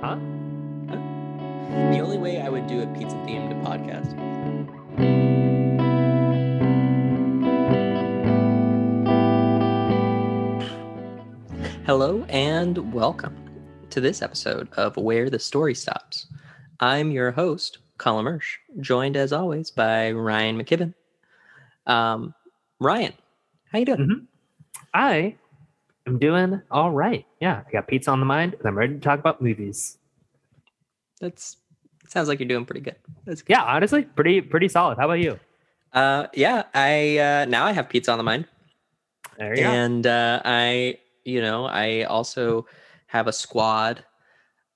Huh? The only way I would do a pizza themed podcast. Hello and welcome to this episode of Where the Story Stops. I'm your host, Colin Mersch, joined as always by Ryan McKibben. Um, Ryan, how you doing? Mhm. I am doing all right. Yeah, I got pizza on the mind, and I'm ready to talk about movies. That's sounds like you're doing pretty good. That's good. Yeah, honestly, pretty pretty solid. How about you? Uh, yeah, I uh, now I have pizza on the mind. There you go. and uh, I, you know, I also have a squad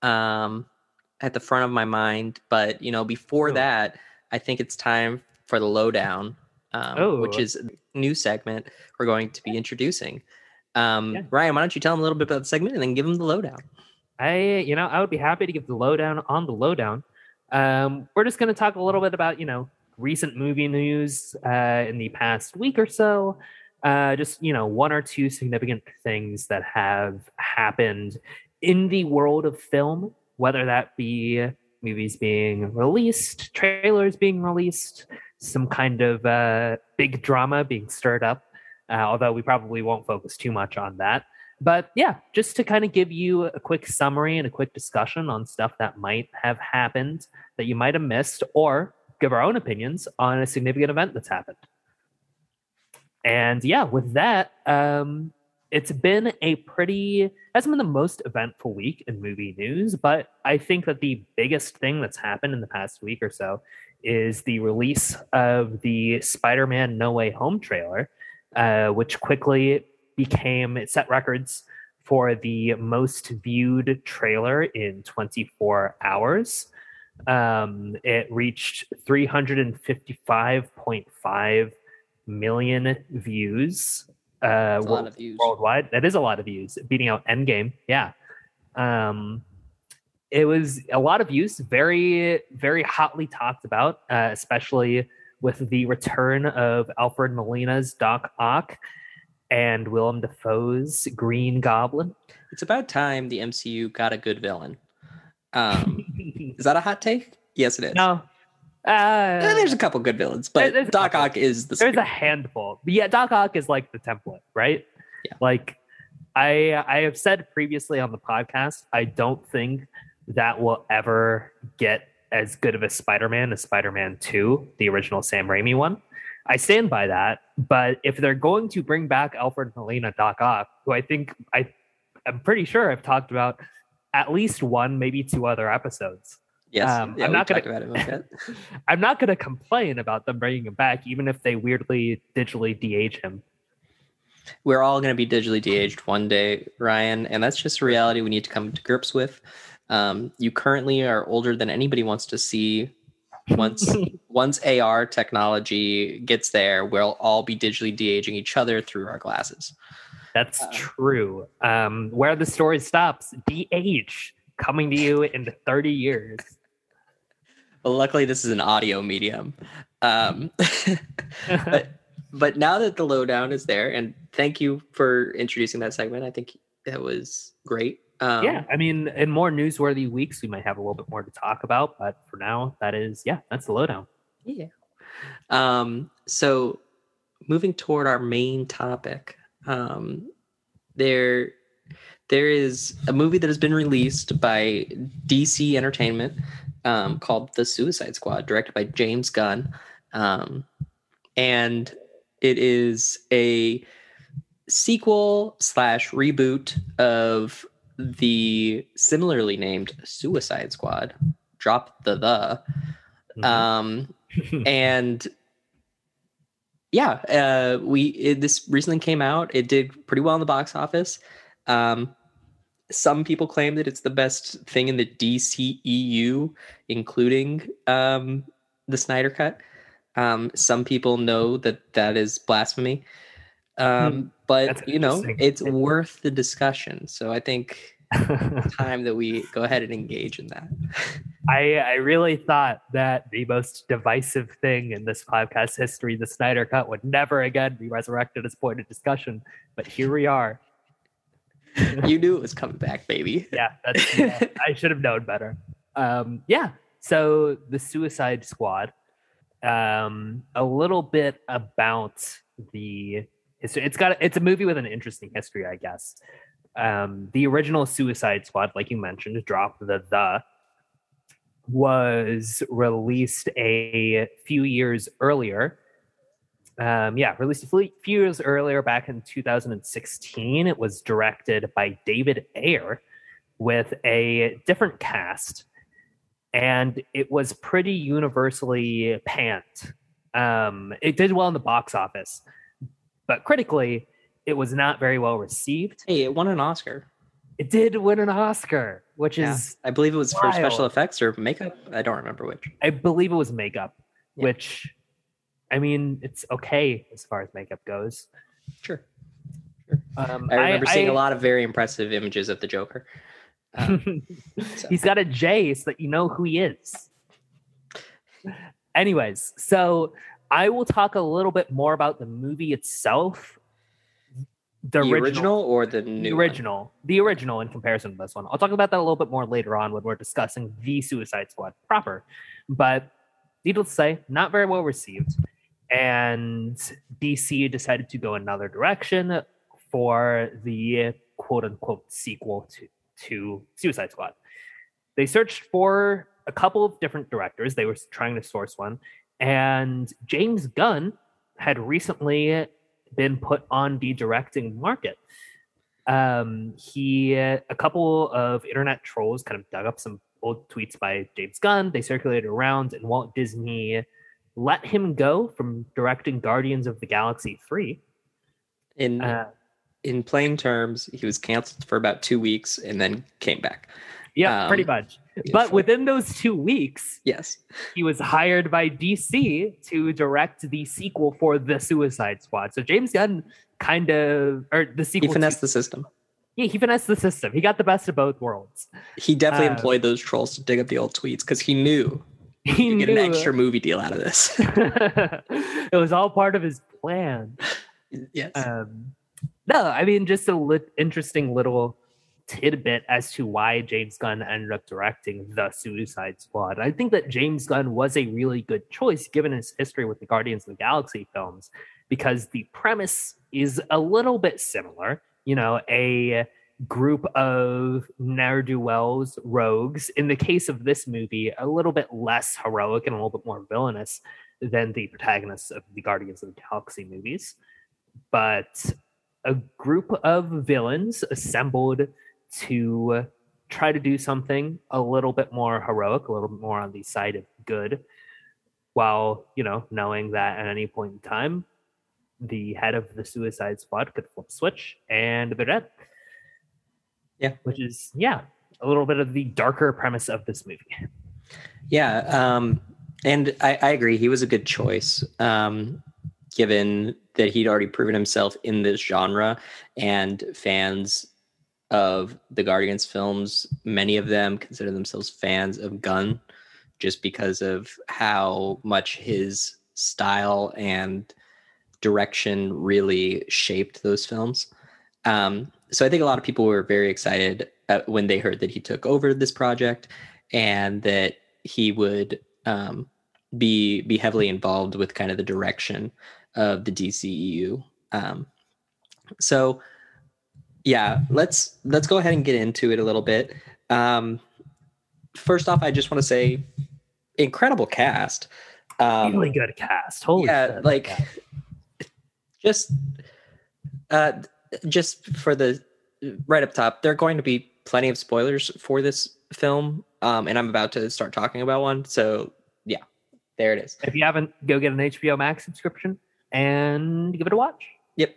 um, at the front of my mind. But you know, before Oh. that, I think it's time for the lowdown, um, which Oh. is a new segment we're going to be introducing. Um, Yeah. Ryan, why don't you tell them a little bit about the segment and then give them the lowdown? I, you know, I would be happy to give the lowdown on the lowdown. Um, we're just going to talk a little bit about, you know, recent movie news uh, in the past week or so. Uh, just, you know, one or two significant things that have happened in the world of film, whether that be movies being released, trailers being released, some kind of uh, big drama being stirred up. Uh, although we probably won't focus too much on that. But yeah, just to kind of give you a quick summary and a quick discussion on stuff that might have happened that you might have missed, or give our own opinions on a significant event that's happened. And yeah, with that, um, it's been a pretty hasn't been the most eventful week in movie news, but I think that the biggest thing that's happened in the past week or so is the release of the Spider-Man No Way Home trailer, uh, which quickly became it set records for the most viewed trailer in 24 hours. Um, it reached 355.5 million views uh, That's a lot world- views. worldwide. That is a lot of views, beating out Endgame. Yeah. Um, it was a lot of views, very, very hotly talked about, uh, especially with the return of Alfred Molina's Doc Ock and Willem Dafoe's Green Goblin. It's about time the MCU got a good villain. Um, is that a hot take? Yes, it is. no. Eh, Uh, there's a couple good villains, but Doc. Ock is the there's a handful. But yeah, Doc Ock is like the template, right? Yeah. Like I I have said previously on the podcast, I don't think that will ever get as good of a Spider-Man as Spider-Man 2, the original Sam Raimi one. I stand by that, but if they're going to bring back Alfred Molina Doc Ock, who I think I I'm pretty sure I've talked about at least one, maybe two other episodes. Yes, Um, yeah, I'm not gonna- talked about it a bit. I'm not going to complain about them bringing him back, even if they weirdly digitally de-age him. We're all going to be digitally de-aged one day, Ryan, and that's just a reality we need to come to grips with. Um, you currently are older than anybody wants to see. Once once AR technology gets there, we'll all be digitally de-aging each other through our glasses. That's Uh, true. Um, where the story stops, DH coming to you in 30 years. Well, luckily, this is an audio medium. Um, but but now that the lowdown is there, and thank you for introducing that segment. I think that was great. Um, yeah, I mean, in more newsworthy weeks, we might have a little bit more to talk about, but for now, that is, yeah, that's the lowdown. Yeah. Um, so moving toward our main topic, um, there there is a movie that has been released by DC Entertainment um, called The Suicide Squad, directed by James Gunn. Um, and it is a sequel slash reboot of the similarly named Suicide Squad. Drop the the. Mhm. Um, and yeah, uh, we it, this recently came out. It did pretty well in the box office. Um, some people claim that it's the best thing in the DCEU, including um, the Snyder Cut. Um, some people know that that is blasphemy, um, but That's you know it's worth the discussion. So I think time that we go ahead and engage in that. I, I really thought that the most divisive thing in this podcast history, the Snyder Cut, would never again be resurrected as point of discussion. But here we are. you knew it was coming back, baby. Yeah, that's, yeah, I should have known better. Um, yeah. So the Suicide Squad. Um, a little bit about the history. It's got it's a movie with an interesting history, I guess. Um, the original Suicide Squad, like you mentioned, dropped the the was released a few years earlier. Um, yeah, released a few years earlier, back in 2016. It was directed by David Ayer with a different cast, and it was pretty universally panned. Um, it did well in the box office, but critically, it was not very well received. Hey, it won an Oscar. It did win an Oscar, which Yeah. is I believe it was for special effects or makeup. I don't remember which. I believe it was makeup, Yeah. which I mean, it's okay as far as makeup goes. Sure. Um, I remember seeing I- a lot of very impressive images of the Joker. Um, so- He's got a J so that you know who he is. Anyways, so I will talk a little bit more about the movie itself. the original, or the new the one? original, the original in comparison to this one. I'll talk about that a little bit more later on when we're discussing the Suicide Squad proper. But needless to say, not very well received. And DC decided to go another direction for the quote unquote sequel to, to Suicide Squad. They searched for a couple of different directors. They were trying to source one. And James Gunn had recently been put on the directing market. Um, he, a couple of internet trolls kind of dug up some old tweets by James Gunn. They circulated around, and Walt Disney let him go from directing Guardians of the Galaxy 3. In Uh, in plain terms, he was canceled for about two weeks and then came back. Yeah, Um, pretty much. But within those two weeks, Yes. he was hired by DC to direct the sequel for the Suicide Squad. So James Gunn kind of, or the He sequel. to- finessed the system. yeah, he finessed the system. He got the best of both worlds. He definitely Uh, employed those trolls to dig up the old tweets because he knew He he could knew get an extra movie deal out of this. it was all part of his plan. yes. Um, no, I mean, just a lit- interesting little tidbit as to why James Gunn ended up directing The Suicide Squad. I think that James Gunn was a really good choice given his history with the Guardians of the Galaxy films because the premise is a little bit similar. You know, a group of ne'er do wells, rogues. In the case of this movie, a little bit less heroic and a little bit more villainous than the protagonists of the Guardians of the Galaxy movies. But a group of villains assembled to try to do something a little bit more heroic, a little bit more on the side of good, while, you know, knowing that at any point in time, the head of the Suicide Squad could flip switch and they're dead. Yeah. Which is, yeah, a little bit of the darker premise of this movie. Yeah, um, and I, I agree. He was a good choice, um, given that he'd already proven himself in this genre, and fans of the Guardians films, many of them consider themselves fans of Gunn, just because of how much his style and direction really shaped those films. Um, so I think a lot of people were very excited uh, when they heard that he took over this project and that he would um, be be heavily involved with kind of the direction of the DCEU. Um, so yeah, let's let's go ahead and get into it a little bit. Um, first off, I just want to say, incredible cast. Um, really good cast. Holy yeah, shit. like just uh just for the right up top there are going to be plenty of spoilers for this film um and i'm about to start talking about one so yeah there it is if you haven't, go get an HBO Max subscription and give it a watch. yep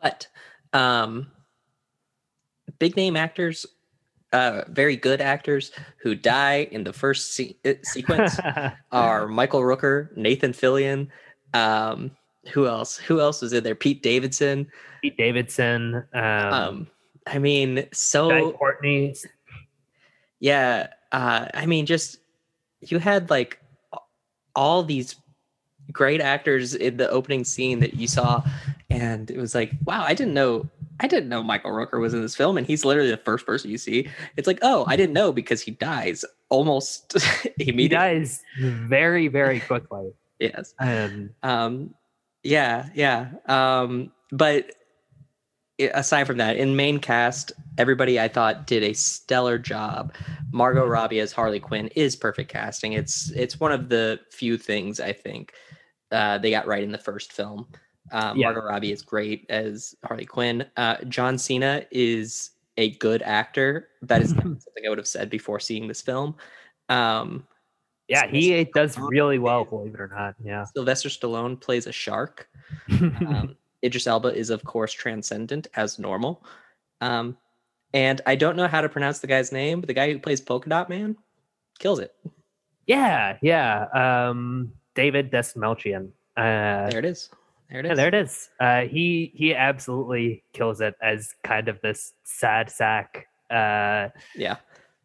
but um big name actors uh very good actors who die in the first se- uh, sequence are Michael Rooker, Nathan Fillion, um, who else? Who else was in there? Pete Davidson. Pete Davidson, um, Um, I mean, Guy so Courtney. yeah. Uh, I mean, just you had like all these great actors in the opening scene that you saw, and it was like, wow, I didn't know I didn't know Michael Rooker was in this film, and he's literally the first person you see. It's like, oh, I didn't know because he dies almost immediately. He dies very, very quickly. yes. And Um, yeah, yeah. Um, but aside from that, in main cast, everybody I thought did a stellar job. Margot Robbie as Harley Quinn is perfect casting. It's it's one of the few things I think uh, they got right in the first film. Um, Yeah. Margot Robbie is great as Harley Quinn. Uh, John Cena is a good actor. That is something I would have said before seeing this film. Um, yeah, he does really well, believe it or not. Yeah. Sylvester Stallone plays a shark. Um, Idris Elba is, of course, transcendent as normal. Um, and I don't know how to pronounce the guy's name, but the guy who plays Polka Dot Man kills it. yeah, yeah. Um, David Dastmalchian. Uh, There it is. There it is. Yeah, there it is. Uh, he he absolutely kills it as kind of this sad sack uh, Yeah.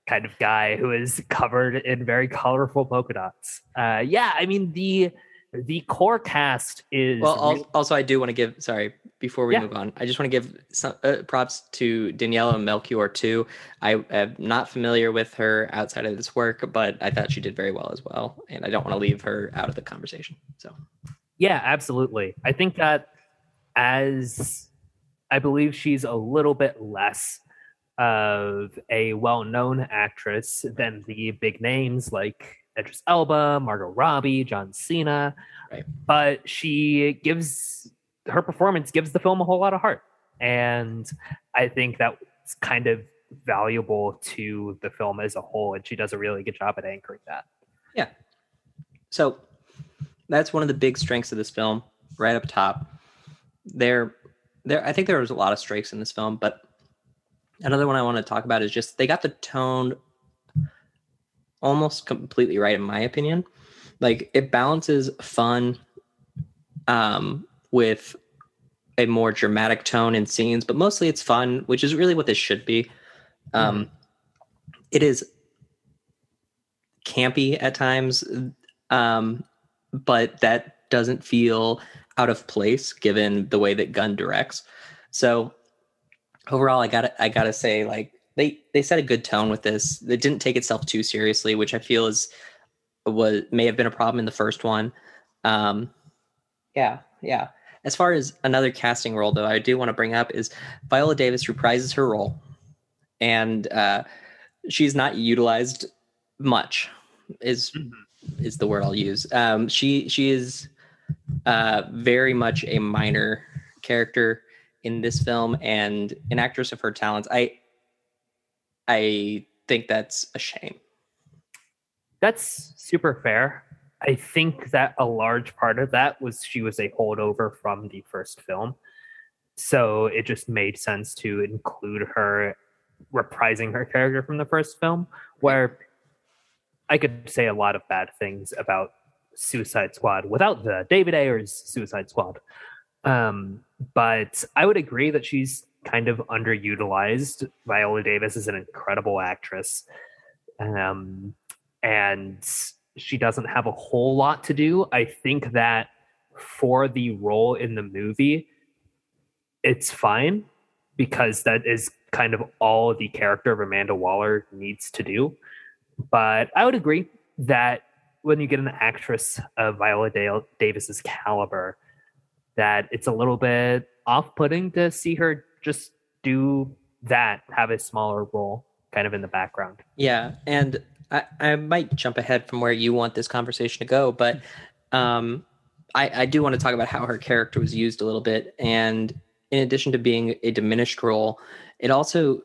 kind of guy who is covered in very colorful polka dots. Uh, yeah, I mean the the core cast is Well, re- also, I do want to give, sorry, before we Yeah. move on, I just want to give some uh, props to Daniela Melchior, too. I am not familiar with her outside of this work, but I thought she did very well as well. And I don't want to leave her out of the conversation. So, Yeah, absolutely. I think that as I believe she's a little bit less of a well-known actress than the big names like Idris Elba, Margot Robbie, John Cena. Right. But she gives her performance gives the film a whole lot of heart. And I think that's kind of valuable to the film as a whole. And she does a really good job at anchoring that. Yeah. So that's one of the big strengths of this film, right up top. There, there. I think there was a lot of strengths in this film, but another one I want to talk about is just they got the tone almost completely right, in my opinion. Like it balances fun um, with a more dramatic tone in scenes, but mostly it's fun, which is really what this should be. Um, It is campy at times um, but that doesn't feel out of place given the way that Gunn directs. So overall, I got I gotta say, like they they set a good tone with this. It didn't take itself too seriously, which I feel is was may have been a problem in the first one. Um, yeah, yeah. As far as another casting role, though, I do want to bring up is Viola Davis reprises her role, and uh, she's not utilized much. Is is the word I'll use. Um, she she is uh, very much a minor character in this film, and an actress of her talents. I I think that's a shame. That's super fair. I think that a large part of that was she was a holdover from the first film. So it just made sense to include her reprising her character from the first film, where I could say a lot of bad things about Suicide Squad without the David Ayers Suicide Squad. Um, but I would agree that she's kind of underutilized. Viola Davis is an incredible actress. Um, and she doesn't have a whole lot to do. I think that for the role in the movie, it's fine because that is kind of all the character of Amanda Waller needs to do. But I would agree that when you get an actress of Viola Dale Davis's caliber, that it's a little bit off-putting to see her just do that, have a smaller role kind of in the background. Yeah, and I, I might jump ahead from where you want this conversation to go, but um, I, I do want to talk about how her character was used a little bit. And in addition to being a diminished role, it also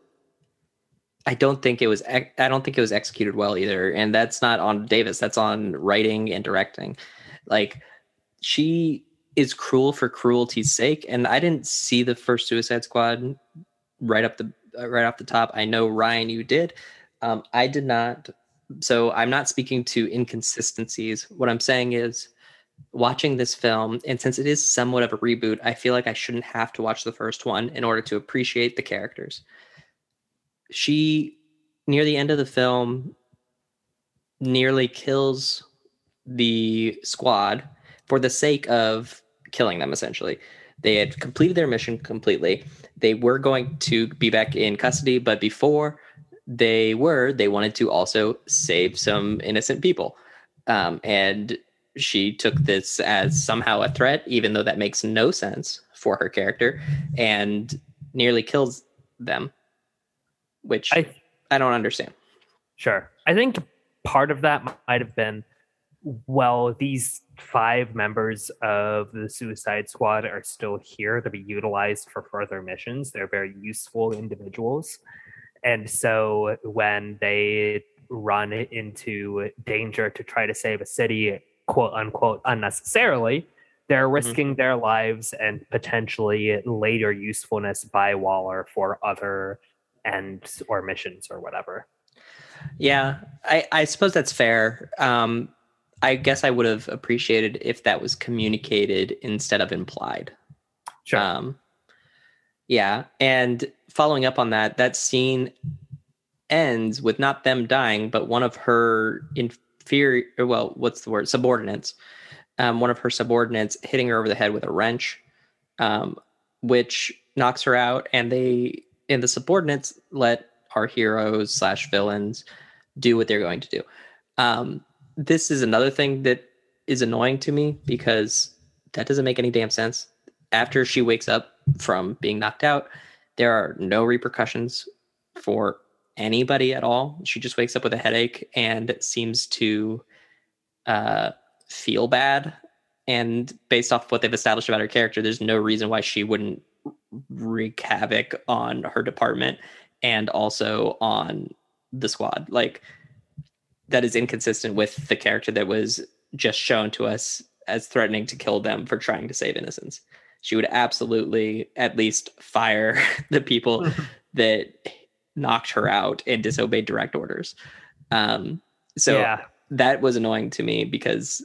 I don't think it was I don't think it was executed well either. And that's not on Davis. That's on writing and directing. Like she is cruel for cruelty's sake. And I didn't see the first Suicide Squad right up the uh, right off the top. I know Ryan, you did. Um, I did not. So I'm not speaking to inconsistencies. What I'm saying is watching this film, and since it is somewhat of a reboot, I feel like I shouldn't have to watch the first one in order to appreciate the characters. She, near the end of the film, nearly kills the squad for the sake of killing them, essentially. They had completed their mission completely. They were going to be back in custody, but before they were, they wanted to also save some innocent people. Um, and she took this as somehow a threat, even though that makes no sense for her character, and nearly kills them, which I, I don't understand. Sure. I think part of that might have been well, these five members of the Suicide Squad are still here to be utilized for further missions. They're very useful individuals. And so when they run into danger to try to save a city, quote unquote, unnecessarily, they're mm-hmm. risking mm-hmm. their lives and potentially later usefulness by Waller for other ends or missions or whatever. Yeah, I, I suppose that's fair. Um, I guess I would have appreciated if that was communicated instead of implied. Sure. Um, yeah, and following up on that, that scene ends with not them dying, but one of her inferior, well, what's the word? Subordinates. Um, one of her subordinates hitting her over the head with a wrench, um, which knocks her out, and they and the subordinates let our heroes slash villains do what they're going to do. Um, this is another thing that is annoying to me because that doesn't make any damn sense. After she wakes up from being knocked out, there are no repercussions for anybody at all. She just wakes up with a headache and seems to uh, feel bad. And based off what they've established about her character, there's no reason why she wouldn't wreak havoc on her department and also on the squad. Like that is inconsistent with the character that was just shown to us as threatening to kill them for trying to save innocence. She would absolutely at least fire the people that knocked her out and disobeyed direct orders. Um, so yeah. that was annoying to me because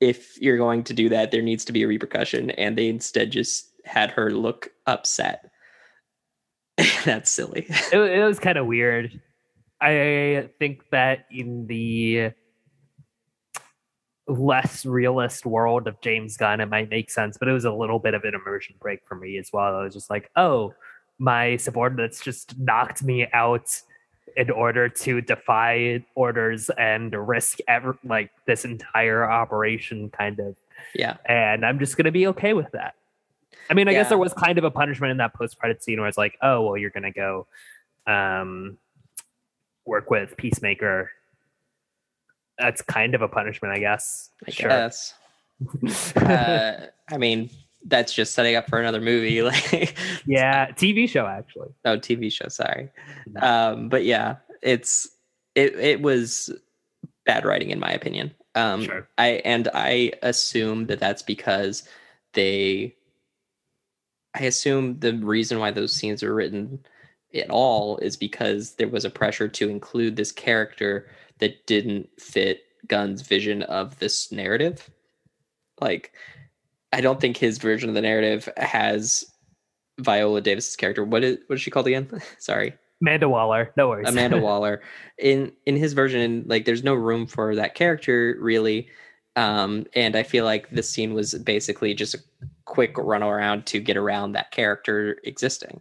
if you're going to do that, there needs to be a repercussion, and they instead just had her look upset. That's silly. It, it was kind of weird. I think that in the less realist world of James Gunn, it might make sense, but it was a little bit of an immersion break for me as well. I was just like, oh, my subordinates just knocked me out in order to defy orders and risk ever like this entire operation kind of yeah and i'm just gonna be okay with that i mean i yeah. guess there was kind of a punishment in that post-credit scene where it's like oh well you're gonna go um work with peacemaker that's kind of a punishment i guess i sure. guess uh, i mean that's just setting up for another movie. Like, yeah, TV show actually. Oh, TV show. Sorry, um, but yeah, it's it. It was bad writing in my opinion. Um, sure. I and I assume that that's because they. I assume the reason why those scenes were written at all is because there was a pressure to include this character that didn't fit Gunn's vision of this narrative. Like I don't think his version of the narrative has Viola Davis's character. What is what is she called again? Sorry. Amanda Waller. No worries. Amanda Waller. In in his version, like there's no room for that character really. Um, and I feel like this scene was basically just a quick run around to get around that character existing.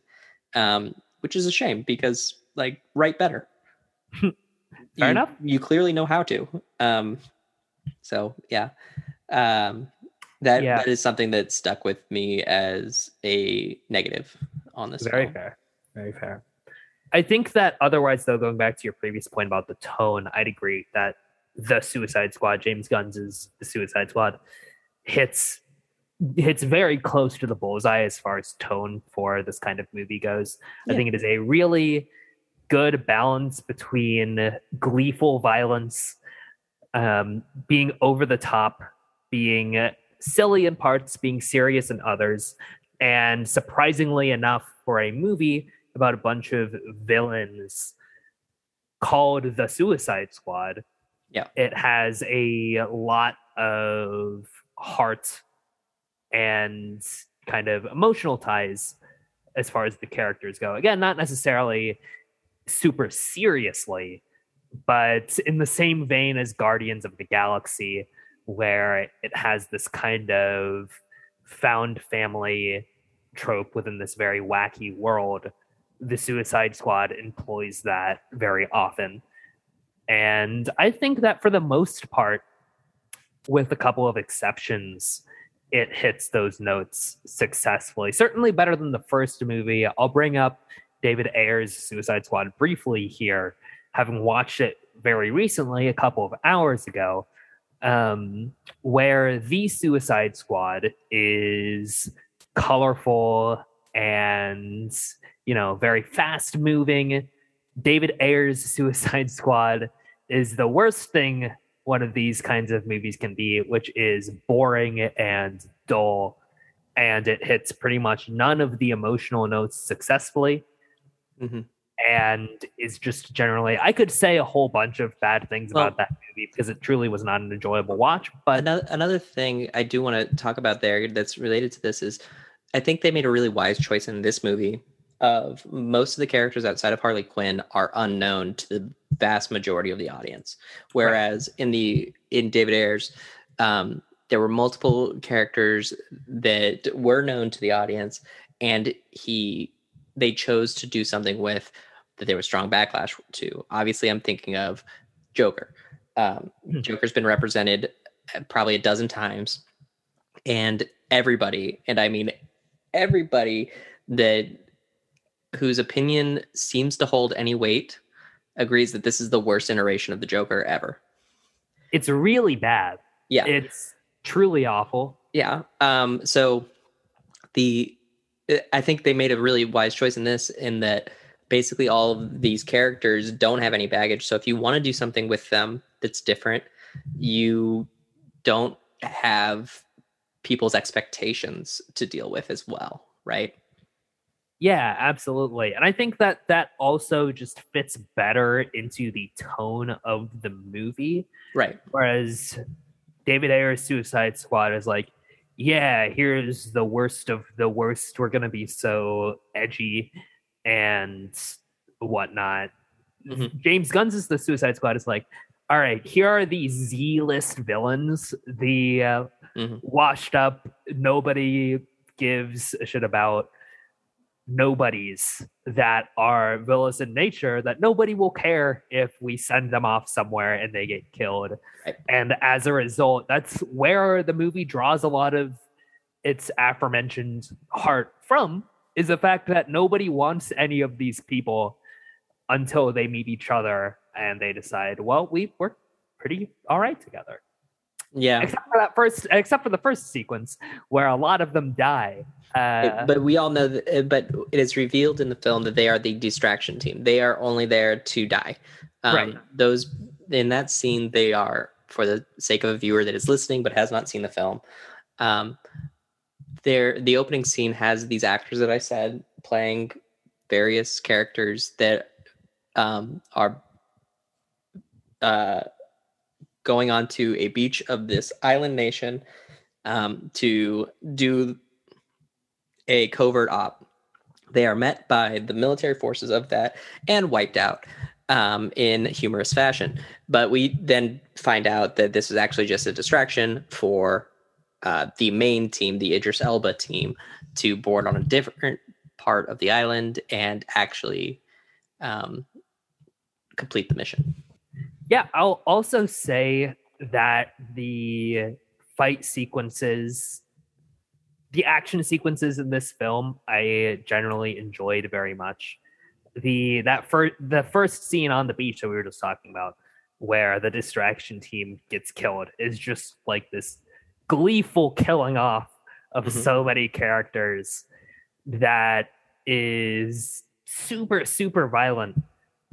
Um, which is a shame because like write better. Fair you, enough. You clearly know how to. Um, so yeah. Um, that yeah. that is something that stuck with me as a negative on this. Very film. fair. Very fair. I think that otherwise, though, going back to your previous point about the tone, I'd agree that the Suicide Squad, James Gunn's is the Suicide Squad, hits hits very close to the bullseye as far as tone for this kind of movie goes. Yeah. I think it is a really good balance between gleeful violence, um, being over the top, being silly in parts, being serious in others. And surprisingly enough, for a movie about a bunch of villains called The Suicide Squad, yeah, it has a lot of heart and kind of emotional ties as far as the characters go. Again, not necessarily super seriously, but in the same vein as Guardians of the Galaxy, where it has this kind of found family trope within this very wacky world, the Suicide Squad employs that very often. And I think that for the most part, with a couple of exceptions, it hits those notes successfully. Certainly better than the first movie. I'll bring up David Ayer's Suicide Squad briefly here, having watched it very recently, a couple of hours ago, um, where the Suicide Squad is colorful and you know very fast moving. David Ayer's Suicide Squad is the worst thing one of these kinds of movies can be, which is boring and dull, and it hits pretty much none of the emotional notes successfully. Mm-hmm and is just generally I could say a whole bunch of bad things well, about that movie because it truly was not an enjoyable watch. But another, another thing I do want to talk about there that's related to this is I think they made a really wise choice in this movie of most of the characters outside of Harley Quinn are unknown to the vast majority of the audience. Whereas right. in the in David Ayer's um, there were multiple characters that were known to the audience and he they chose to do something with that there was strong backlash to. Obviously, I'm thinking of Joker. Um, mm-hmm. Joker's been represented uh, probably a dozen times, and everybody, and I mean everybody that whose opinion seems to hold any weight agrees that this is the worst iteration of the Joker ever. It's really bad. Yeah. It's truly awful. Yeah. Um so the I think they made a really wise choice in this, in that basically all of these characters don't have any baggage. So if you want to do something with them that's different, you don't have people's expectations to deal with as well, right? Yeah, absolutely. And I think that that also just fits better into the tone of the movie. Right. Whereas David Ayer's Suicide Squad is like, yeah, here's the worst of the worst. We're gonna be so edgy and whatnot. Mm-hmm. James Gunn's is the Suicide Squad is like, all right, here are these Z list villains, the uh, mm-hmm. washed up, nobody gives a shit about nobodies that are villainous in nature that nobody will care if we send them off somewhere and they get killed. Right. And as a result, that's where the movie draws a lot of its aforementioned heart from is the fact that nobody wants any of these people until they meet each other and they decide, well, we we're pretty all right together. Yeah. Except for that first, except for the first sequence where a lot of them die. Uh, but we all know that, uh, but it is revealed in the film that they are the distraction team. They are only there to die. Um, right. Those in that scene, they are for the sake of a viewer that is listening but has not seen the film. Um, there, the opening scene has these actors that I said playing various characters that um, are uh, going on to a beach of this island nation um, to do a covert op. They are met by the military forces of that and wiped out um, in humorous fashion. But we then find out that this is actually just a distraction for uh, the main team, the Idris Elba team, to board on a different part of the island and actually um, complete the mission. Yeah, I'll also say that the fight sequences, the action sequences in this film, I generally enjoyed very much. The that first the first scene on the beach that we were just talking about, where the distraction team gets killed, is just like this gleeful killing off of mm-hmm. so many characters that is super super violent,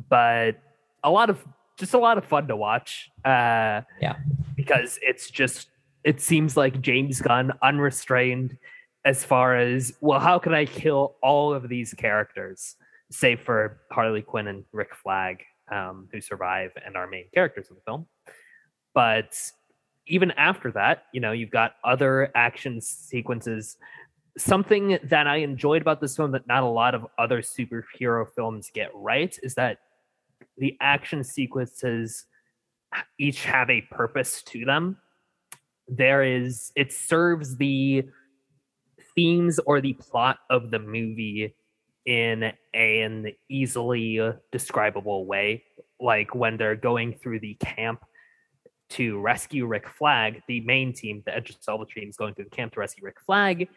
but a lot of just a lot of fun to watch. Uh, yeah, because it's just it seems like James Gunn unrestrained as far as well, how can I kill all of these characters, save for Harley Quinn and Rick Flag, um, who survive and are main characters in the film. But even after that, you know, you've got other action sequences. Something that I enjoyed about this film that not a lot of other superhero films get right is that the action sequences each have a purpose to them. There is, it serves the themes or the plot of the movie in an easily describable way. Like when they're going through the camp to rescue Rick Flag, the main team, the Idris Elba team, is going through the camp to rescue Rick Flag.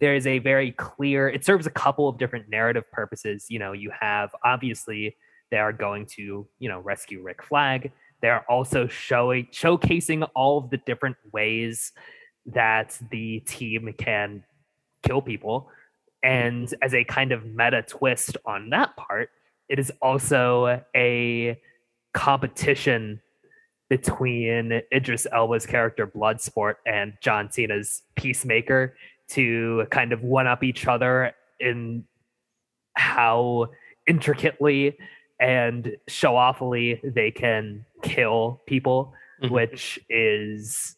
There is a very clear. It serves a couple of different narrative purposes. You know, you have obviously they are going to you know rescue Rick Flag. They're also showing showcasing all of the different ways that the team can kill people. And as a kind of meta twist on that part, it is also a competition between Idris Elba's character Bloodsport and John Cena's Peacemaker to kind of one up each other in how intricately and show offly they can kill people, mm-hmm. which is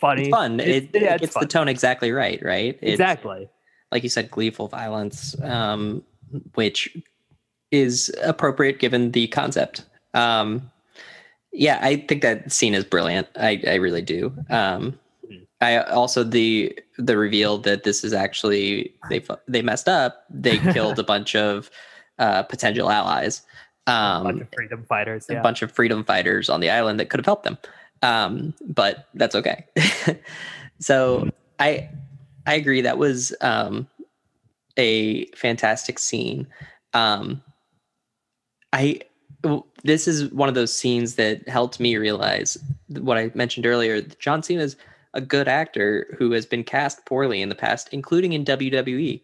funny. It's fun. It, yeah, it gets fun. the tone exactly right, right? It's, exactly. Like you said, gleeful violence, um, which is appropriate given the concept. Um, yeah, I think that scene is brilliant. I, I really do. Um, I also the the reveal that this is actually they they messed up. They killed a bunch of uh, potential allies. Um, a bunch of freedom fighters. Yeah. A bunch of freedom fighters on the island that could have helped them. Um, but that's okay. so. I I agree that was um, a fantastic scene. Um, I this is one of those scenes that helped me realize what I mentioned earlier. John Cena is a good actor who has been cast poorly in the past, including in WWE.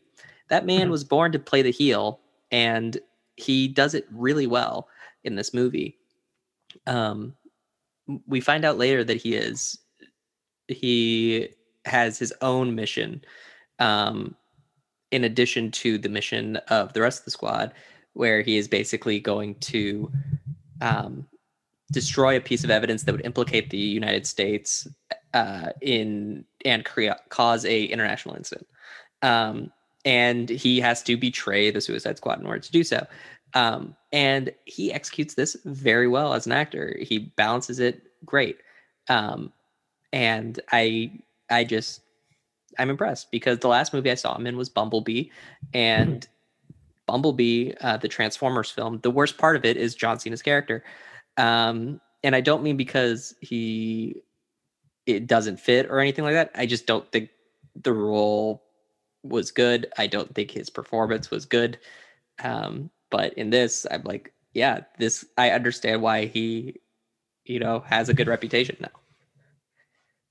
That man mm-hmm. was born to play the heel, and he does it really well in this movie. Um, we find out later that he is he has his own mission um, in addition to the mission of the rest of the squad where he is basically going to um, destroy a piece of evidence that would implicate the United States uh, in and cause a international incident. Um, and he has to betray the Suicide Squad in order to do so. Um, and he executes this very well as an actor. He balances it great. Um, and I, I just, I'm impressed because the last movie I saw him in was Bumblebee, and Bumblebee, uh, the Transformers film, the worst part of it is John Cena's character. Um, and I don't mean because he it doesn't fit or anything like that. I just don't think the role was good. I don't think his performance was good. Um, but in this, I'm like, yeah, this I understand why he, you know, has a good reputation now.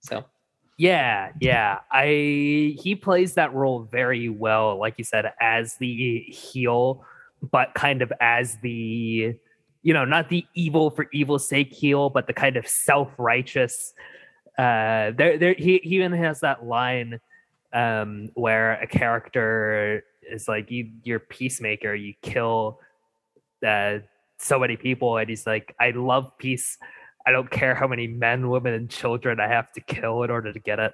So yeah, yeah. I he plays that role very well, like you said, as the heel, but kind of as the you know, not the evil for evil's sake heel, but the kind of self-righteous. Uh there there he, he even has that line um where a character is like you you're peacemaker, you kill uh so many people and he's like, I love peace I don't care how many men, women, and children I have to kill in order to get it.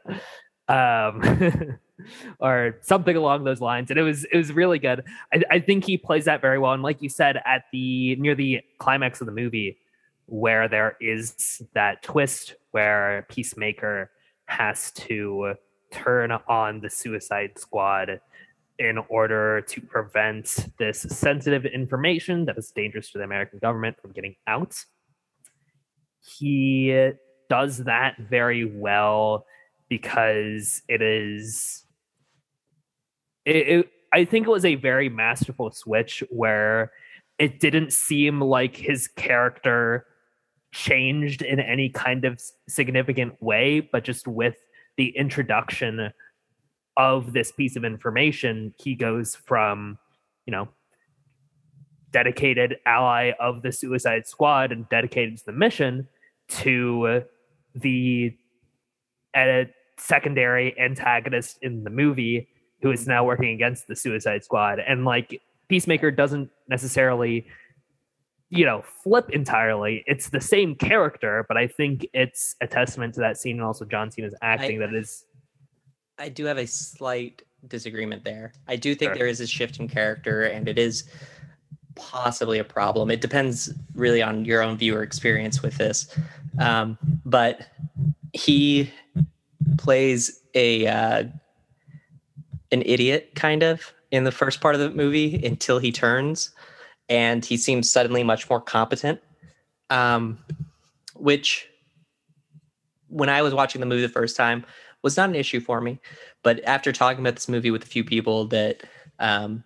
Um, or something along those lines. And it was it was really good. I, I think he plays that very well. And like you said, at the near the climax of the movie, where there is that twist where Peacemaker has to turn on the Suicide Squad in order to prevent this sensitive information that is dangerous to the American government from getting out. He does that very well because it is it, it, I think it was a very masterful switch where it didn't seem like his character changed in any kind of significant way, but just with the introduction of this piece of information, he goes from, you know, dedicated ally of the Suicide Squad and dedicated to the mission to the uh, secondary antagonist in the movie who is now working against the Suicide Squad. And like Peacemaker doesn't necessarily, you know, flip entirely. It's the same character, but I think it's a testament to that scene and also John Cena's acting I, that is. I do have a slight disagreement there. I do think sure. there is a shift in character, and it is possibly a problem. It depends really on your own viewer experience with this. Um, but he plays a uh, an idiot kind of in the first part of the movie until he turns and he seems suddenly much more competent um, which when i was watching the movie the first time was not an issue for me. But after talking about this movie with a few people that um,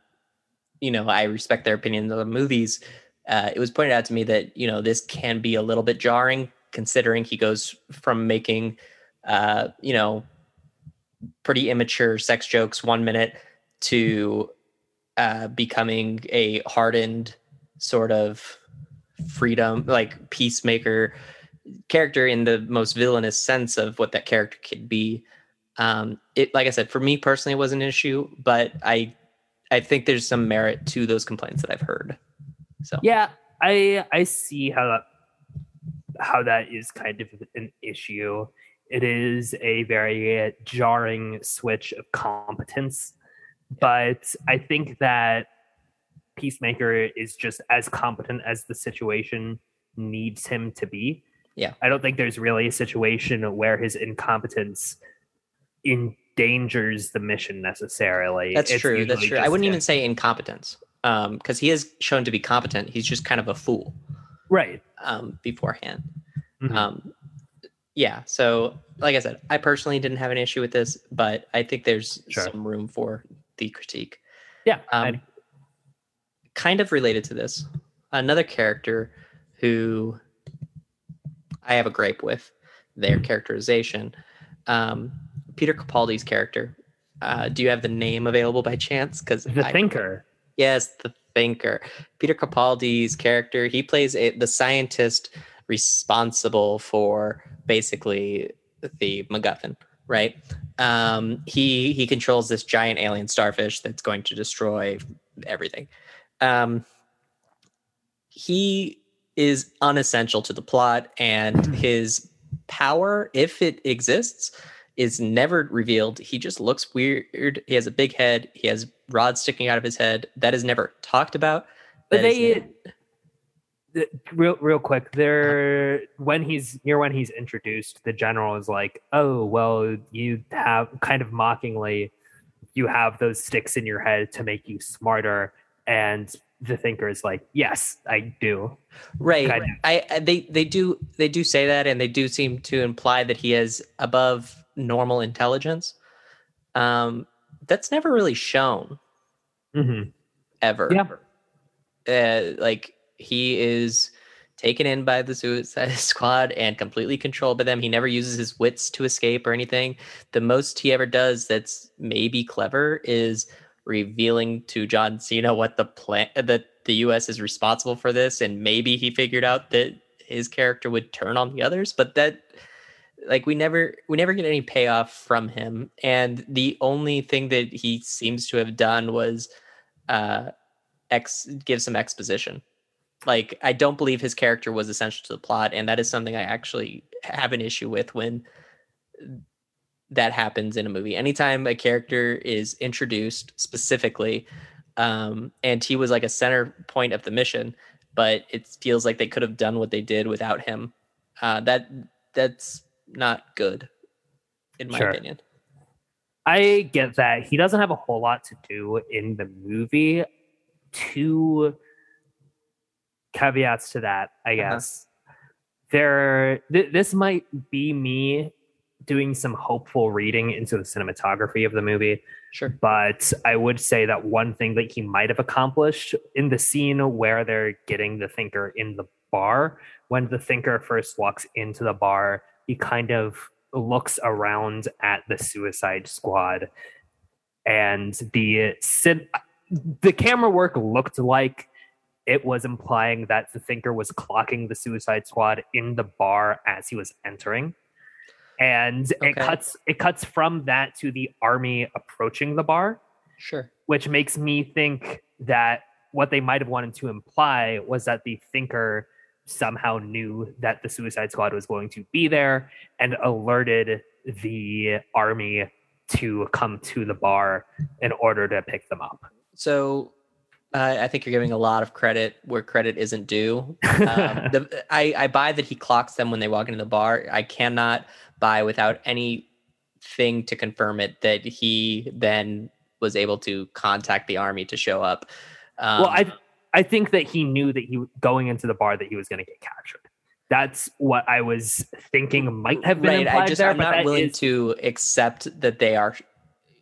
you know i respect their opinions on the movies uh, it was pointed out to me that you know this can be a little bit jarring considering he goes from making uh, you know pretty immature sex jokes one minute to uh, becoming a hardened sort of freedom like peacemaker character in the most villainous sense of what that character could be. Um it like i said for me personally it was an issue but i i think there's some merit to those complaints that i've heard. So. Yeah i i see how that how that is kind of an issue. It is a very jarring switch of competence but i think that peacemaker is just as competent as the situation needs him to be Yeah. i don't think there's really a situation where his incompetence endangers the mission necessarily that's It's true that's true i wouldn't him. even say incompetence um because he is shown to be competent he's just kind of a fool right um beforehand Mhm. um yeah so like i said i personally didn't have an issue with this but i think there's Sure. some room for the critique. Yeah um, kind of related to this another character who i have a gripe with their characterization um peter capaldi's character. Uh do you have the name available by chance? Because the thinker. Yes, the thinker. Peter Capaldi's character, he plays a, the scientist responsible for basically the MacGuffin, right? Um, he he controls this giant alien starfish that's going to destroy everything. Um, he is unessential to the plot, and his power, if it exists, is never revealed. He just looks weird. He has a big head. He has rods sticking out of his head. That is never talked about. But That is- they the- real real quick there when he's near when he's introduced the general is like oh well you have kind of mockingly you have those sticks in your head to make you smarter and the thinker is like yes i do right. kind of. I, they they do they do say that, and they do seem to imply that he has above normal intelligence. Um, that's never really shown Mhm. ever. Yeah. uh, like he is taken in by the suicide squad and completely controlled by them. He never uses his wits to escape or anything. The most he ever does that's maybe clever is revealing to john cena what the plan that the us is responsible for this and maybe he figured out that his character would turn on the others but that like we never we never get any payoff from him. And the only thing that he seems to have done was uh ex give some exposition. Like I don't believe his character was essential to the plot, and that is something I actually have an issue with when that happens in a movie. Anytime a character is introduced specifically, um, and he was like a center point of the mission, but it feels like they could have done what they did without him. Uh, that that's not good, in my Sure. opinion. I get that he doesn't have a whole lot to do in the movie. Two caveats to that, I Uh-huh. guess. There, th- this might be me doing some hopeful reading into the cinematography of the movie, Sure. but I would say that one thing that he might have accomplished in the scene where they're getting the thinker in the bar, when the thinker first walks into the bar, he kind of looks around at the suicide squad and the the camera work looked like it was implying that the thinker was clocking the suicide squad in the bar as he was entering and it cuts it cuts from that to the army approaching the bar Sure. which makes me think that what they might have wanted to imply was that the thinker somehow knew that the suicide squad was going to be there and alerted the army to come to the bar in order to pick them up. So uh, I think you're giving a lot of credit where credit isn't due. Um, the, I, I buy that he clocks them when they walk into the bar. I cannot buy without anything to confirm it that he then was able to contact the army to show up. Um, well, I I think that he knew that he going into the bar that he was going to get captured. That's what I was thinking might have been right. implied I just there. I'm not willing is- to accept that they are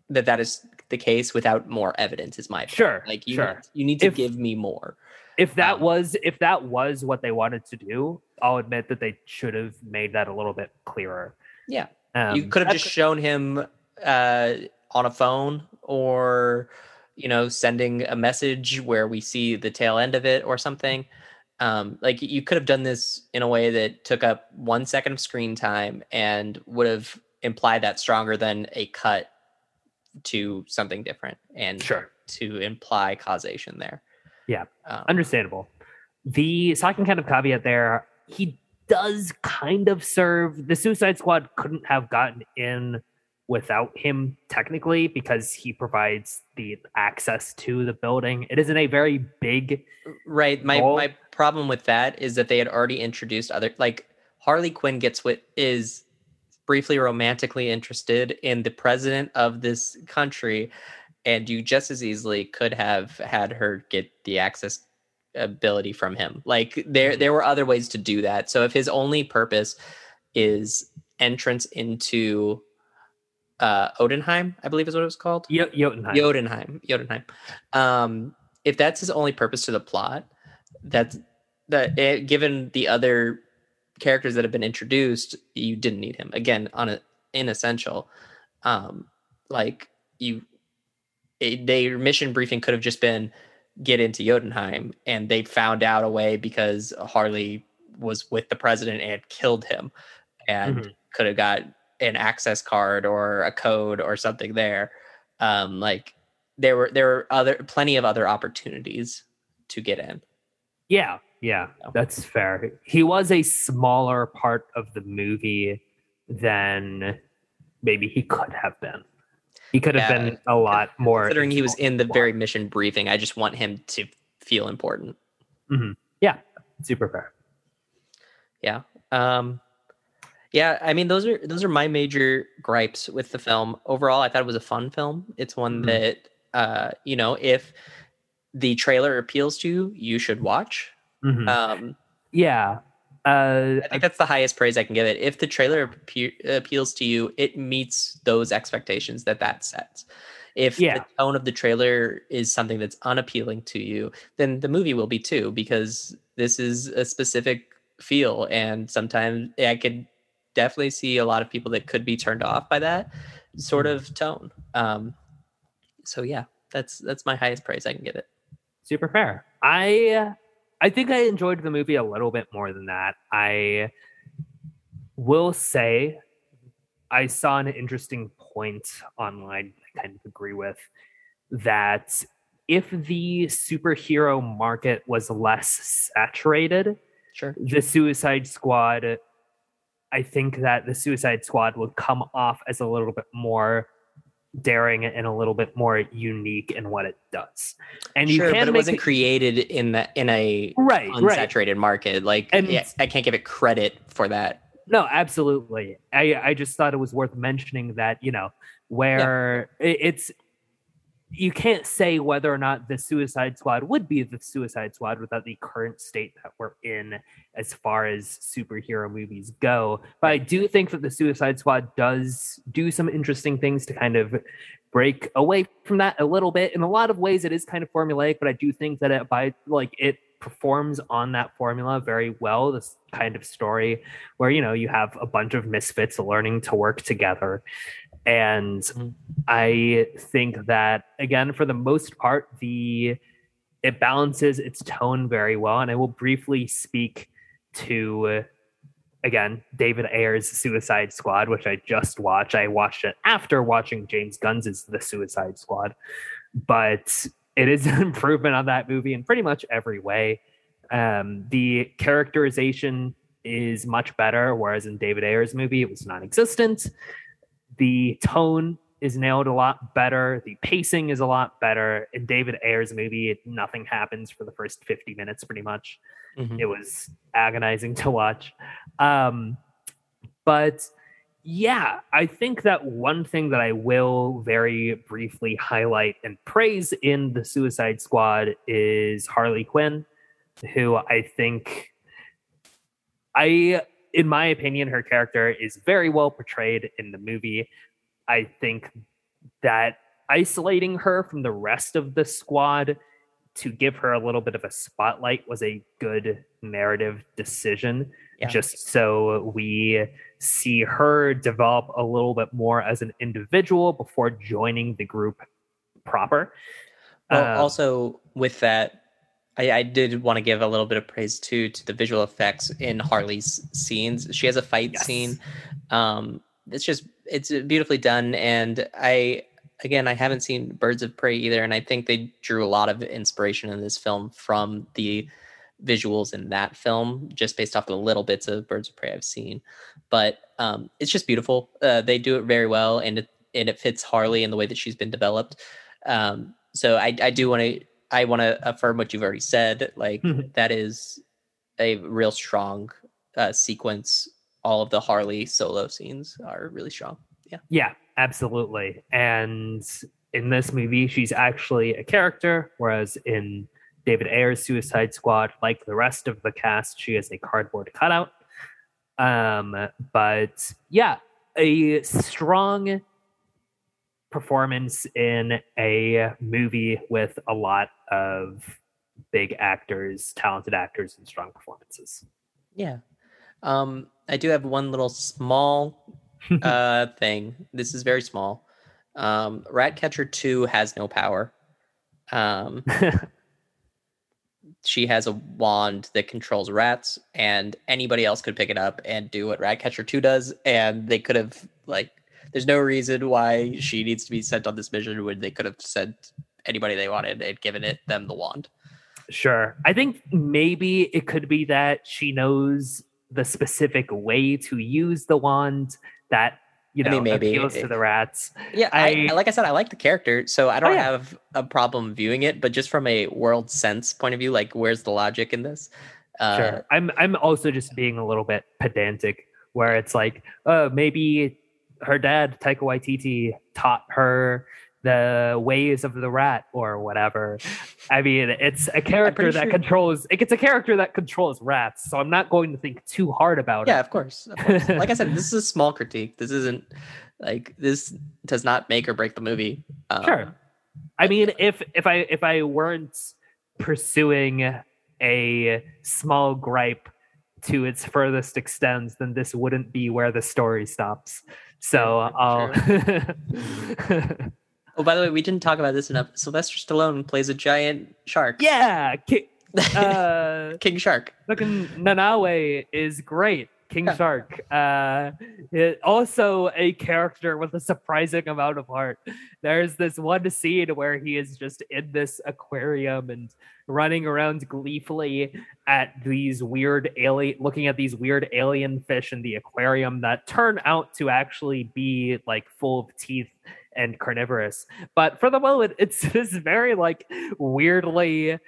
that that is the case without more evidence. Is my point. Sure, Like you, sure. need, you need to If- give me more. if that um, was if that was what they wanted to do, I'll admit that they should have made that a little bit clearer. Yeah. Um, you could have just shown him uh, on a phone or you know sending a message where we see the tail end of it or something um, like you could have done this in a way that took up one second of screen time and would have implied that stronger than a cut to something different and sure. to imply causation there Yeah. um, Understandable. The second kind of caveat there, he does kind of serve the Suicide Squad couldn't have gotten in without him technically because he provides the access to the building. It isn't a very big Right. My role. my problem with that is that they had already introduced other like Harley Quinn gets what is briefly romantically interested in the president of this country, and you just as easily could have had her get the access ability from him. Like there there were other ways to do that. So if his only purpose is entrance into uh Odenheim, I believe is what it was called. Yo- Jotunheim. Jotunheim. Jotunheim. Um, if that's his only purpose to the plot, that's that eh, given the other characters that have been introduced, you didn't need him again on a inessential. Um, like you, it, their mission briefing could have just been get into Jotunheim, and they found out a way because Harley was with the president and killed him, and Mhm. could have got an access card or a code or something there. Um, like there were there were other plenty of other opportunities to get in. Yeah, yeah, that's fair. He was a smaller part of the movie than maybe he could have been. He could have Yeah. been a lot more. Considering he was in the very mission briefing, I just want him to feel important. Yeah. Super fair. Yeah. Um yeah, I mean those are those are my major gripes with the film. Overall, I thought it was a fun film. It's one Mhm. that uh, you know, if the trailer appeals to you, you should watch. Mhm. Um yeah, uh, I think that's the highest praise I can give it. If the trailer appe- appeals to you, it meets those expectations that that sets. If Yeah. the tone of the trailer is something that's unappealing to you, then the movie will be too, because this is a specific feel. And sometimes I could definitely see a lot of people that could be turned off by that sort of tone. Um, so yeah, that's that's my highest praise I can give it. super fair. I I think I enjoyed the movie a little bit more than that. I will say I saw an interesting point online I kind of agree with that if the superhero market was less saturated, Sure. the Suicide Squad, I think that the Suicide Squad would come off as a little bit more daring and a little bit more unique in what it does. And you sure, can but it wasn't it- created in that in a right, right. unsaturated market. Like, And- yeah, I can't give it credit for that. No, absolutely. I I just thought it was worth mentioning that you know where it, it's you can't say whether or not the Suicide Squad would be the Suicide Squad without the current state that we're in as far as superhero movies go. But I do think that the Suicide Squad does do some interesting things to kind of break away from that a little bit. In a lot of ways, it is kind of formulaic, but I do think that it by like it performs on that formula very well. This kind of story where you know you have a bunch of misfits learning to work together and Mhm. i think that again for the most part the it balances its tone very well and i will briefly speak to again david ayer's suicide squad which i just watched i watched it after watching james gunn's the suicide squad but it is an improvement on that movie in pretty much every way um, the characterization is much better, whereas in David Ayer's movie, it was non existent. The tone is nailed a lot better. The pacing is a lot better. In David Ayer's movie, it, nothing happens for the first 50 minutes, pretty much. Mhm. It was agonizing to watch. Um, but yeah, I think that one thing that I will very briefly highlight and praise in the Suicide Squad is Harley Quinn, who I think I in my opinion her character is very well portrayed in the movie. I think that isolating her from the rest of the squad to give her a little bit of a spotlight was a good narrative decision Yeah. just so we see her develop a little bit more as an individual before joining the group proper. Well, Um, also with that, I, I did want to give a little bit of praise too to the visual effects in Harley's scenes. She has a fight Yes. scene. Um, it's just it's beautifully done, and I again I haven't seen Birds of Prey either, and I think they drew a lot of inspiration in this film from the visuals in that film, just based off the little bits of Birds of Prey I've seen. But um, it's just beautiful. Uh, they do it very well, and it and it fits Harley in the way that she's been developed. Um, so I, I do want to I want to affirm what you've already said. Like Mhm. that is a real strong uh, sequence. All of the Harley solo scenes are really strong. Yeah. Yeah, absolutely. And in this movie, she's actually a character, whereas in David Ayer's Suicide Squad, like the rest of the cast, she is a cardboard cutout. Um, but yeah, a strong performance in a movie with a lot of big actors, talented actors, and strong performances. Yeah. Um, I do have one little small uh thing. This is very small. Um, Ratcatcher 2 has no power. Um, she has a wand that controls rats, and anybody else could pick it up and do what Ratcatcher 2 does. And they could have, like, there's no reason why she needs to be sent on this mission when they could have sent anybody they wanted and given it them the wand. Sure. I think maybe it could be that she knows the specific way to use the wand that you I know mean, maybe. appeals to the rats. Yeah, I, I- like I said, I like the character, so I don't Oh, yeah. have a problem viewing it. But just from a world sense point of view, like where's the logic in this? Uh, sure. I'm I'm also just being a little bit pedantic where it's like, uh maybe her dad, Taika Waititi, taught her the ways of the rat or whatever. I mean, it's a character that sure- controls it's a character that controls rats, so I'm not going to think too hard about Yeah, it. of course. Of course. like I said, this is a small critique. This isn't like this does not make or break the movie. Um, Sure. I mean, if if I if I weren't pursuing a small gripe to its furthest extent, then this wouldn't be where the story stops. So I'll Oh, by the way, we didn't talk about this enough. Sylvester Stallone plays a giant shark. yeah, Ki- uh, King Shark. fucking Nanaue is great. King. Shark. Uh, it, also a character with a surprising amount of heart. There's this one scene where he is just in this aquarium and running around gleefully at these weird alien, looking at these weird alien fish in the aquarium that turn out to actually be like full of teeth and carnivorous. But for the moment, it's this very like weirdly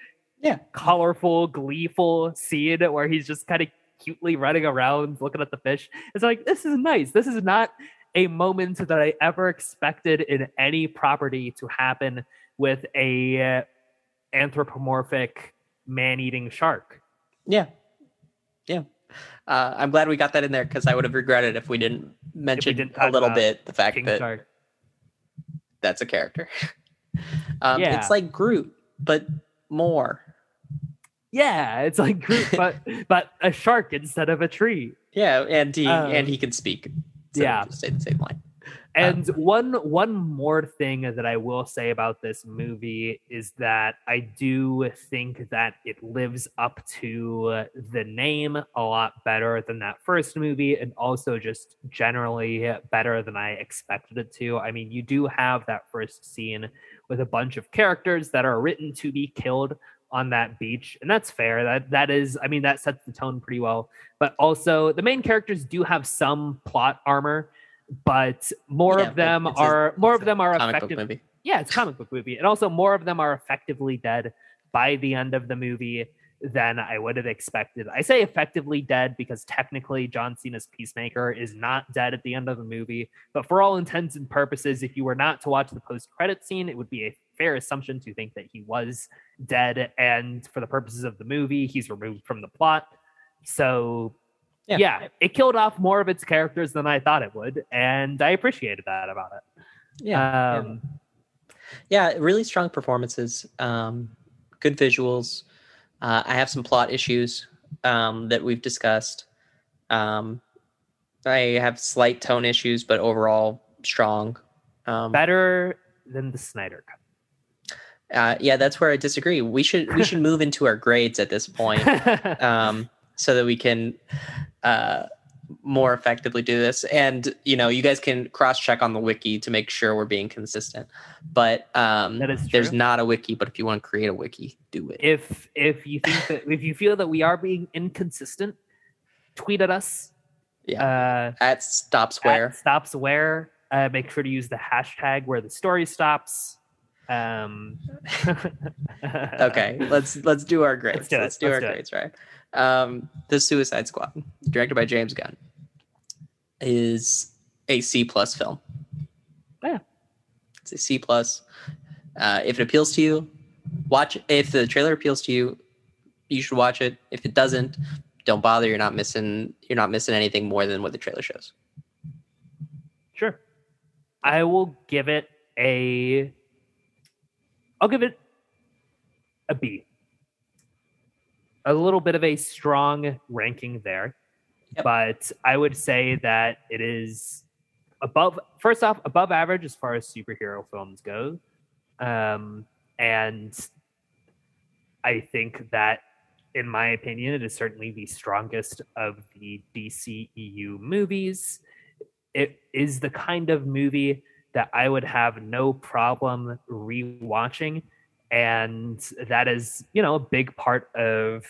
Yeah. colorful, gleeful scene where he's just kind of cutely running around looking at the fish. It's like, this is nice. This is not a moment that I ever expected in any property to happen with a uh, anthropomorphic man-eating shark. Yeah. Yeah. Uh, I'm glad we got that in there because I would have regretted if we didn't mention didn't a little bit the fact King that shark. that's a character. um, Yeah. It's like Groot, but more. Yeah, it's like Groot, but but a shark instead of a tree. Yeah, and he Um, and he can speak. So yeah. say the same line. And one one more thing that I will say about this movie is that I do think that it lives up to the name a lot better than that first movie, and also just generally better than I expected it to. I mean, you do have that first scene with a bunch of characters that are written to be killed on that beach, and that's fair. That that is, I mean, that sets the tone pretty well. But also, the main characters do have some plot armor but more Yeah, of them it's a- are more of them are effective. Yeah, it's a comic book movie, and also more of them are effectively dead by the end of the movie than I would have expected. I say effectively dead because technically John Cena's Peacemaker is not dead at the end of the movie, but for all intents and purposes, if you were not to watch the post credit scene, it would be a fair assumption to think that he was dead. And for the purposes of the movie, he's removed from the plot. So, yeah. yeah, it killed off more of its characters than I thought it would. And I appreciated that about it. Yeah. Um, yeah. yeah, really strong performances, um, good visuals. Uh, I have some plot issues um, that we've discussed. Um, I have slight tone issues, but overall strong. Um, Better than the Snyder Cut. Uh, yeah, that's where I disagree. We should we should move into our grades at this point, um, so that we can uh, more effectively do this. And you know, you guys can cross check on the wiki to make sure we're being consistent. But um, that is there's not a wiki. But if you want to create a wiki, do it. If if you think that if you feel that we are being inconsistent, tweet at us. Yeah. Uh, at stops where stops where. Uh, make sure to use the hashtag where the story stops um, okay, let's let's do our grades. Let's do, let's do let's our do grades, right? Um, the Suicide Squad, directed by James Gunn, is a C plus film. Yeah, it's a C plus. Uh, if it appeals to you, watch. If the trailer appeals to you, you should watch it. If it doesn't, don't bother. You're not missing. You're not missing anything more than what the trailer shows. Sure, I will give it a I'll give it a B. A little bit of a strong ranking there, yep. but I would say that it is above. First off, above average as far as superhero films go, um, and I think that, in my opinion, it is certainly the strongest of the DCEU movies. It is the kind of movie that I would have no problem rewatching. And that is, you know, a big part of.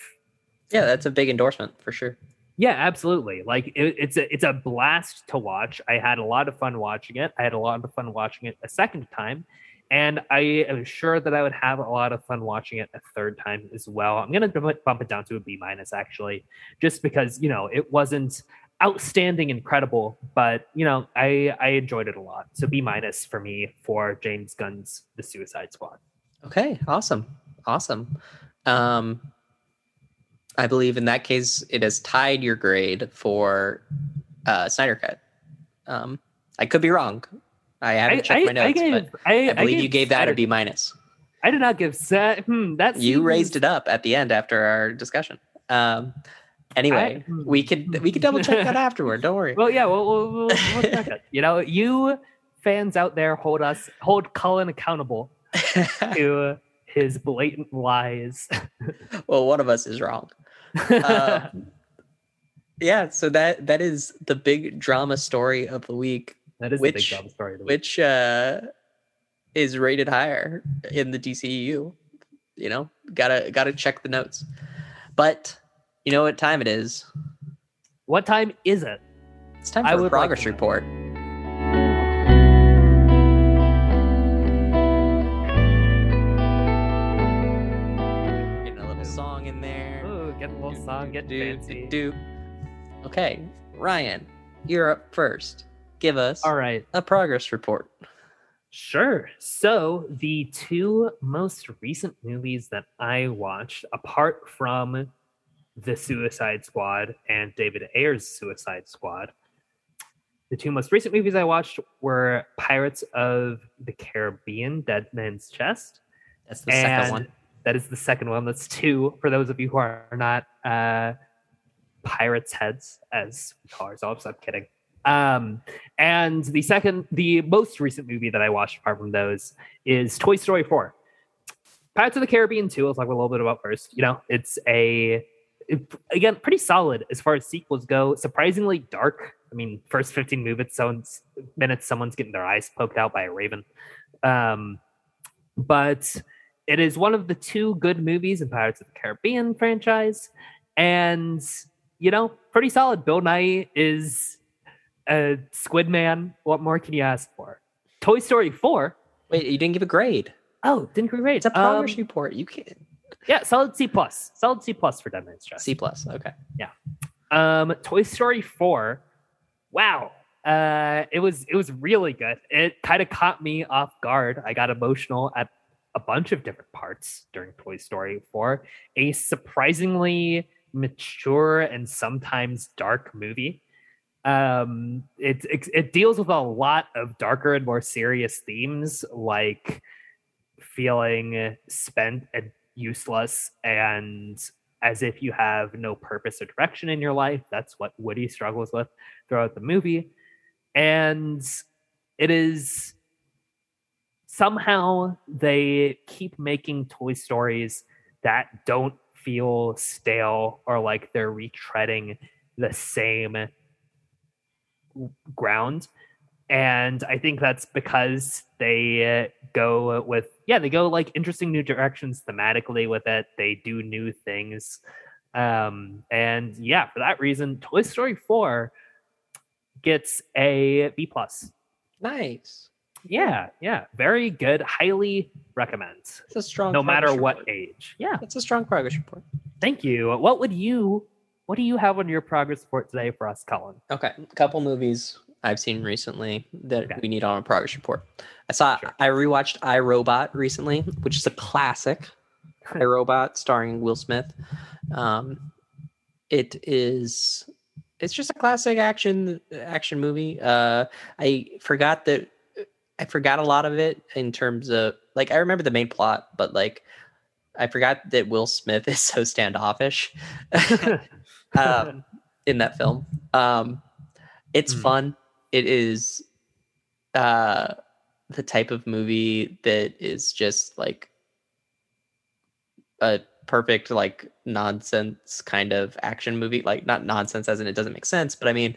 Yeah, that's a big endorsement for sure. Yeah, absolutely. Like it, it's a it's a blast to watch. I had a lot of fun watching it. I had a lot of fun watching it a second time, and I am sure that I would have a lot of fun watching it a third time as well. I'm gonna bump it down to a B minus actually, just because you know it wasn't outstanding, incredible, but you know, I I enjoyed it a lot. So B minus for me for James Gunn's The Suicide Squad. Okay, awesome, awesome. Um, I believe in that case it has tied your grade for uh, Snyder Cut. Um, I could be wrong. I haven't I, checked my notes, I gave, but I, I believe you gave that Snyder, a B minus. I did not give set. Hmm, that you raised it up at the end after our discussion. Um, Anyway, I, we could we could double check that afterward. Don't worry. Well, yeah, we'll, we'll, we'll check it. You know, you fans out there hold us hold Cullen accountable to his blatant lies. well, one of us is wrong. Uh, yeah, so that that is the big drama story of the week. That is which, the big drama story. Of the week. Which uh, is rated higher in the DCEU. You know, gotta gotta check the notes. But you know what time it is? What time is it? It's time for a progress like report. Getting a little song in there. Ooh, get a little do, song, get do, fancy. Do, do. Okay, Ryan, you're up first. Give us all right a progress report. Sure. So the two most recent movies that I watched, apart from the Suicide Squad and David Ayer's Suicide Squad. The two most recent movies I watched were Pirates of the Caribbean, Dead Man's Chest. That's the second one. That is the second one. That's two for those of you who are not uh, pirates' heads, as we call ourselves. I'm kidding. Um, and the second, the most recent movie that I watched apart from those is Toy Story 4. Pirates of the Caribbean 2, I'll talk a little bit about first. You know, it's a again pretty solid as far as sequels go. Surprisingly dark. I mean, first 15 minutes, someone's minutes, someone's getting their eyes poked out by a raven. Um, but it is one of the two good movies in Pirates of the Caribbean franchise, and you know, pretty solid. Bill Nighy is a Squid Man. What more can you ask for? Toy Story 4. Wait, you didn't give a grade. Oh, didn't give a grade. It's a progress um, report. You can't. Yeah, solid C plus. Solid C plus for Dead Man's Chest. C plus. Okay. Yeah. Um, Toy Story 4. Wow. Uh, it was it was really good. It kind of caught me off guard. I got emotional at a bunch of different parts during Toy Story 4. A surprisingly mature and sometimes dark movie. Um, it, it it deals with a lot of darker and more serious themes, like feeling spent and useless and as if you have no purpose or direction in your life. That's what Woody struggles with throughout the movie. And it is somehow they keep making Toy Stories that don't feel stale or like they're retreading the same ground. And I think that's because they uh, go with, yeah, they go like interesting new directions thematically with it. They do new things. Um, and yeah, for that reason, Toy Story 4 gets a B plus. Nice. Yeah, yeah, very good. Highly recommend. It's a strong. No matter what report. age. Yeah, It's a strong progress report. thank you. What would you? What do you have on your progress report today for us, Colin? Okay, a couple movies I've seen recently that Okay. we need on a progress report. I saw Sure. I rewatched iRobot recently, which is a classic. iRobot starring Will Smith. Um, it is it's just a classic action action movie. Uh, I forgot that I forgot a lot of it in terms of like I remember the main plot, but like I forgot that Will Smith is so standoffish. um, in that film. Um, it's Hmm. fun. It is uh, the type of movie that is just like a perfect like nonsense kind of action movie. Like not nonsense as in it doesn't make sense, but I mean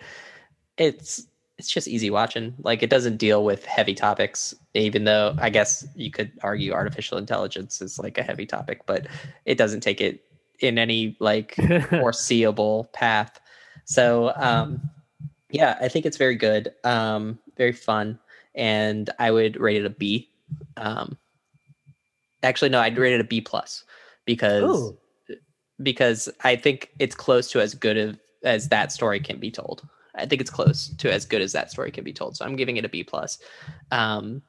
it's it's just easy watching. Like it doesn't deal with heavy topics, even though I guess you could argue artificial intelligence is like a heavy topic, but it doesn't take it in any like foreseeable path. So um yeah, I think it's very good. Um very fun and I would rate it a B. Um actually no, I'd rate it a B plus because Ooh. because I think it's close to as good of, as that story can be told. I think it's close to as good as that story can be told. So I'm giving it a B plus um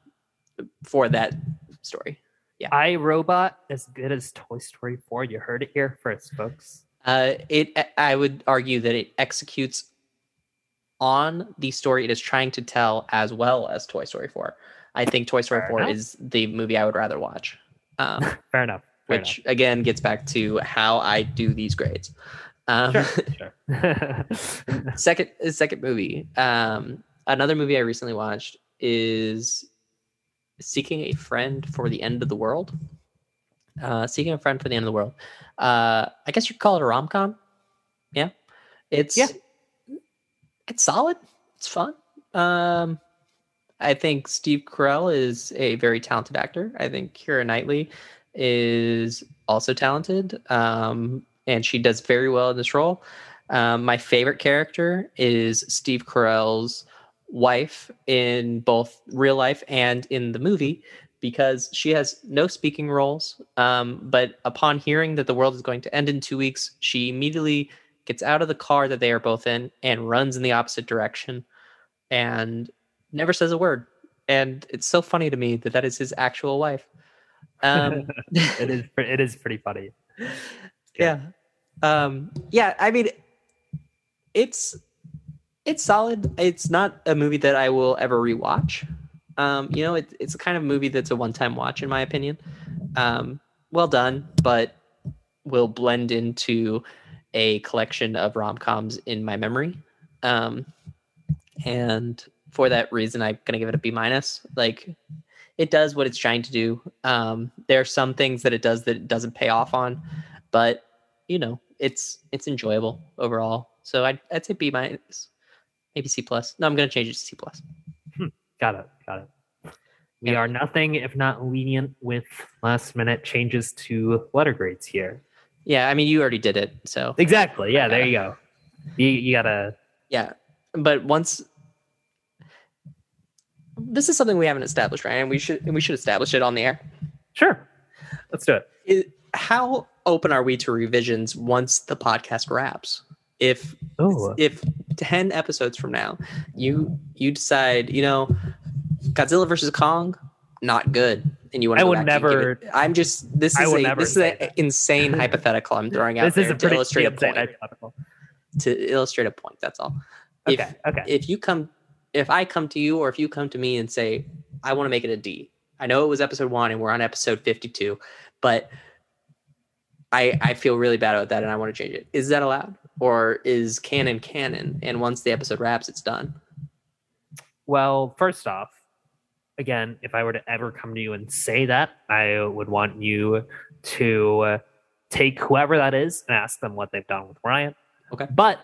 for that story. Yeah, I Robot as good as Toy Story 4. You heard it here first, folks. Uh, it I would argue that it executes on the story it is trying to tell as well as Toy Story 4. I think Toy Story Fair 4 enough. is the movie I would rather watch. Um, Fair enough. Fair which again gets back to how I do these grades. Um. Sure, sure. second second movie. Um, another movie I recently watched is Seeking a Friend for the End of the World. Uh, Seeking a Friend for the End of the World. Uh, I guess you call it a rom com. Yeah, it's Yeah. It's solid. It's fun. Um, I think Steve Carell is a very talented actor. I think Keira Knightley is also talented, um, and she does very well in this role. Um, my favorite character is Steve Carell's wife in both real life and in the movie because she has no speaking roles. Um, but upon hearing that the world is going to end in two weeks, she immediately gets out of the car that they are both in and runs in the opposite direction and never says a word. And it's so funny to me that that is his actual wife. Um, it is. It is pretty funny. yeah um yeah i mean it's it's solid it's not a movie that i will ever rewatch um you know it, it's a kind of movie that's a one-time watch in my opinion um well done but will blend into a collection of rom-coms in my memory um and for that reason i'm gonna give it a b minus like it does what it's trying to do um there are some things that it does that it doesn't pay off on but you know it's it's enjoyable overall so i'd, I'd say b minus maybe c plus no i'm gonna change it to c plus Got it. Got it. We Yeah. are nothing if not lenient with last minute changes to letter grades here. Yeah i mean you already did it so Exactly. Yeah. There uh, you go. You, you gotta. yeah but once this is something we haven't established right and we should and we should establish it on the air Sure. Let's do it. It- how open are we to revisions once the podcast wraps? If Oh, if 10 episodes from now you you decide, you know, Godzilla versus Kong, not good. And you want I to would never- I'm just this I is a this is an insane hypothetical I'm throwing out this is a to illustrate a point. hypothetical. To illustrate a point, that's all. Okay, If okay. if you come if I come to you or if you come to me and say, I want to make it a D. I know it was episode one and we're on episode 52, but I I feel really bad about that and I want to change it. Is that allowed? Or is canon canon? And once the episode wraps, it's done. Well, first off, again, if I were to ever come to you and say that, I would want you to uh, take whoever that is and ask them what they've done with Ryan. Okay. But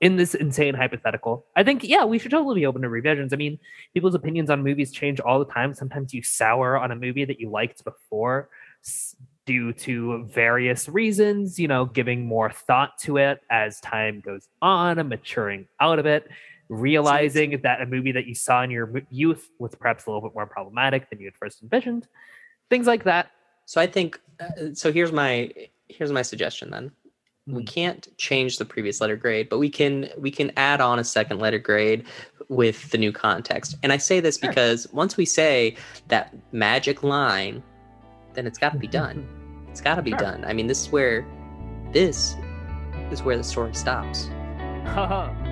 in this insane hypothetical, I think, yeah, we should totally be open to revisions. I mean, people's opinions on movies change all the time. Sometimes you sour on a movie that you liked before due to various reasons, you know, giving more thought to it as time goes on and maturing out of it realizing that a movie that you saw in your youth was perhaps a little bit more problematic than you had first envisioned things like that So I think uh, so here's my here's my suggestion then. We Mhm. can't change the previous letter grade, but we can we can add on a second letter grade with the new context. And I say this Sure. because once we say that magic line, then it's got to be done. It's got to be Sure. done. I mean, this is where this is where the story stops. Haha.